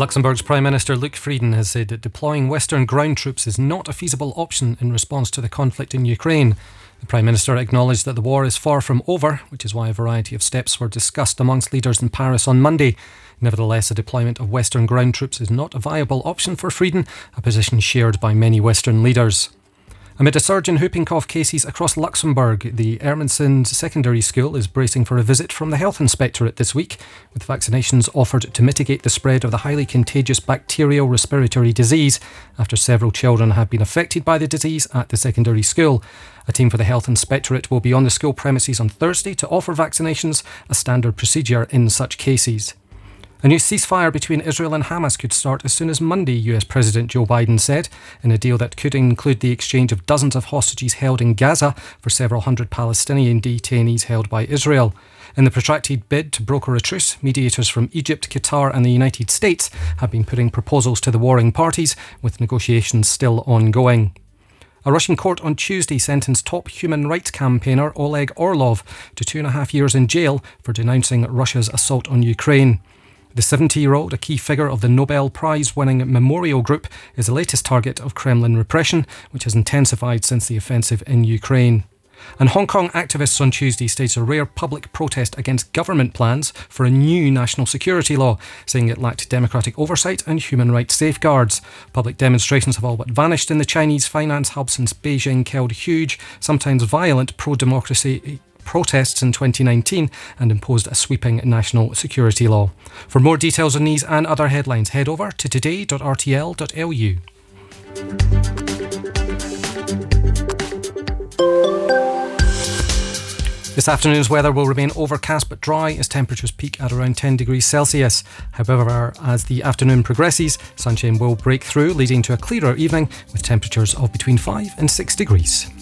Luxembourg's Prime Minister Luc Frieden has said that deploying Western ground troops is not a feasible option in response to the conflict in Ukraine. The Prime Minister acknowledged that the war is far from over, which is why a variety of steps were discussed amongst leaders in Paris on Monday. Nevertheless, a deployment of Western ground troops is not a viable option for Frieden, a position shared by many Western leaders. Amid a surge in whooping cough cases across Luxembourg, the Ermesinde Secondary School is bracing for a visit from the Health Inspectorate this week, with vaccinations offered to mitigate the spread of the highly contagious bacterial respiratory disease after several children have been affected by the disease at the secondary school. A team for the Health Inspectorate will be on the school premises on Thursday to offer vaccinations, a standard procedure in such cases. A new ceasefire between Israel and Hamas could start as soon as Monday, US President Joe Biden said, in a deal that could include the exchange of dozens of hostages held in Gaza for several hundred Palestinian detainees held by Israel. In the protracted bid to broker a truce, mediators from Egypt, Qatar, and the United States have been putting proposals to the warring parties, with negotiations still ongoing. A Russian court on Tuesday sentenced top human rights campaigner Oleg Orlov to two and a half years in jail for denouncing Russia's assault on Ukraine. The 70 year old, a key figure of the Nobel Prize winning Memorial Group, is the latest target of Kremlin repression, which has intensified since the offensive in Ukraine. And Hong Kong activists on Tuesday staged a rare public protest against government plans for a new national security law, saying it lacked democratic oversight and human rights safeguards. Public demonstrations have all but vanished in the Chinese finance hub since Beijing killed huge, sometimes violent pro democracy protests in 2019 and imposed a sweeping national security law. For more details on these and other headlines, head over to today.rtl.lu. This afternoon's weather will remain overcast but dry as temperatures peak at around 10 degrees Celsius. However, as the afternoon progresses, sunshine will break through, leading to a clearer evening with temperatures of between 5 and 6 degrees.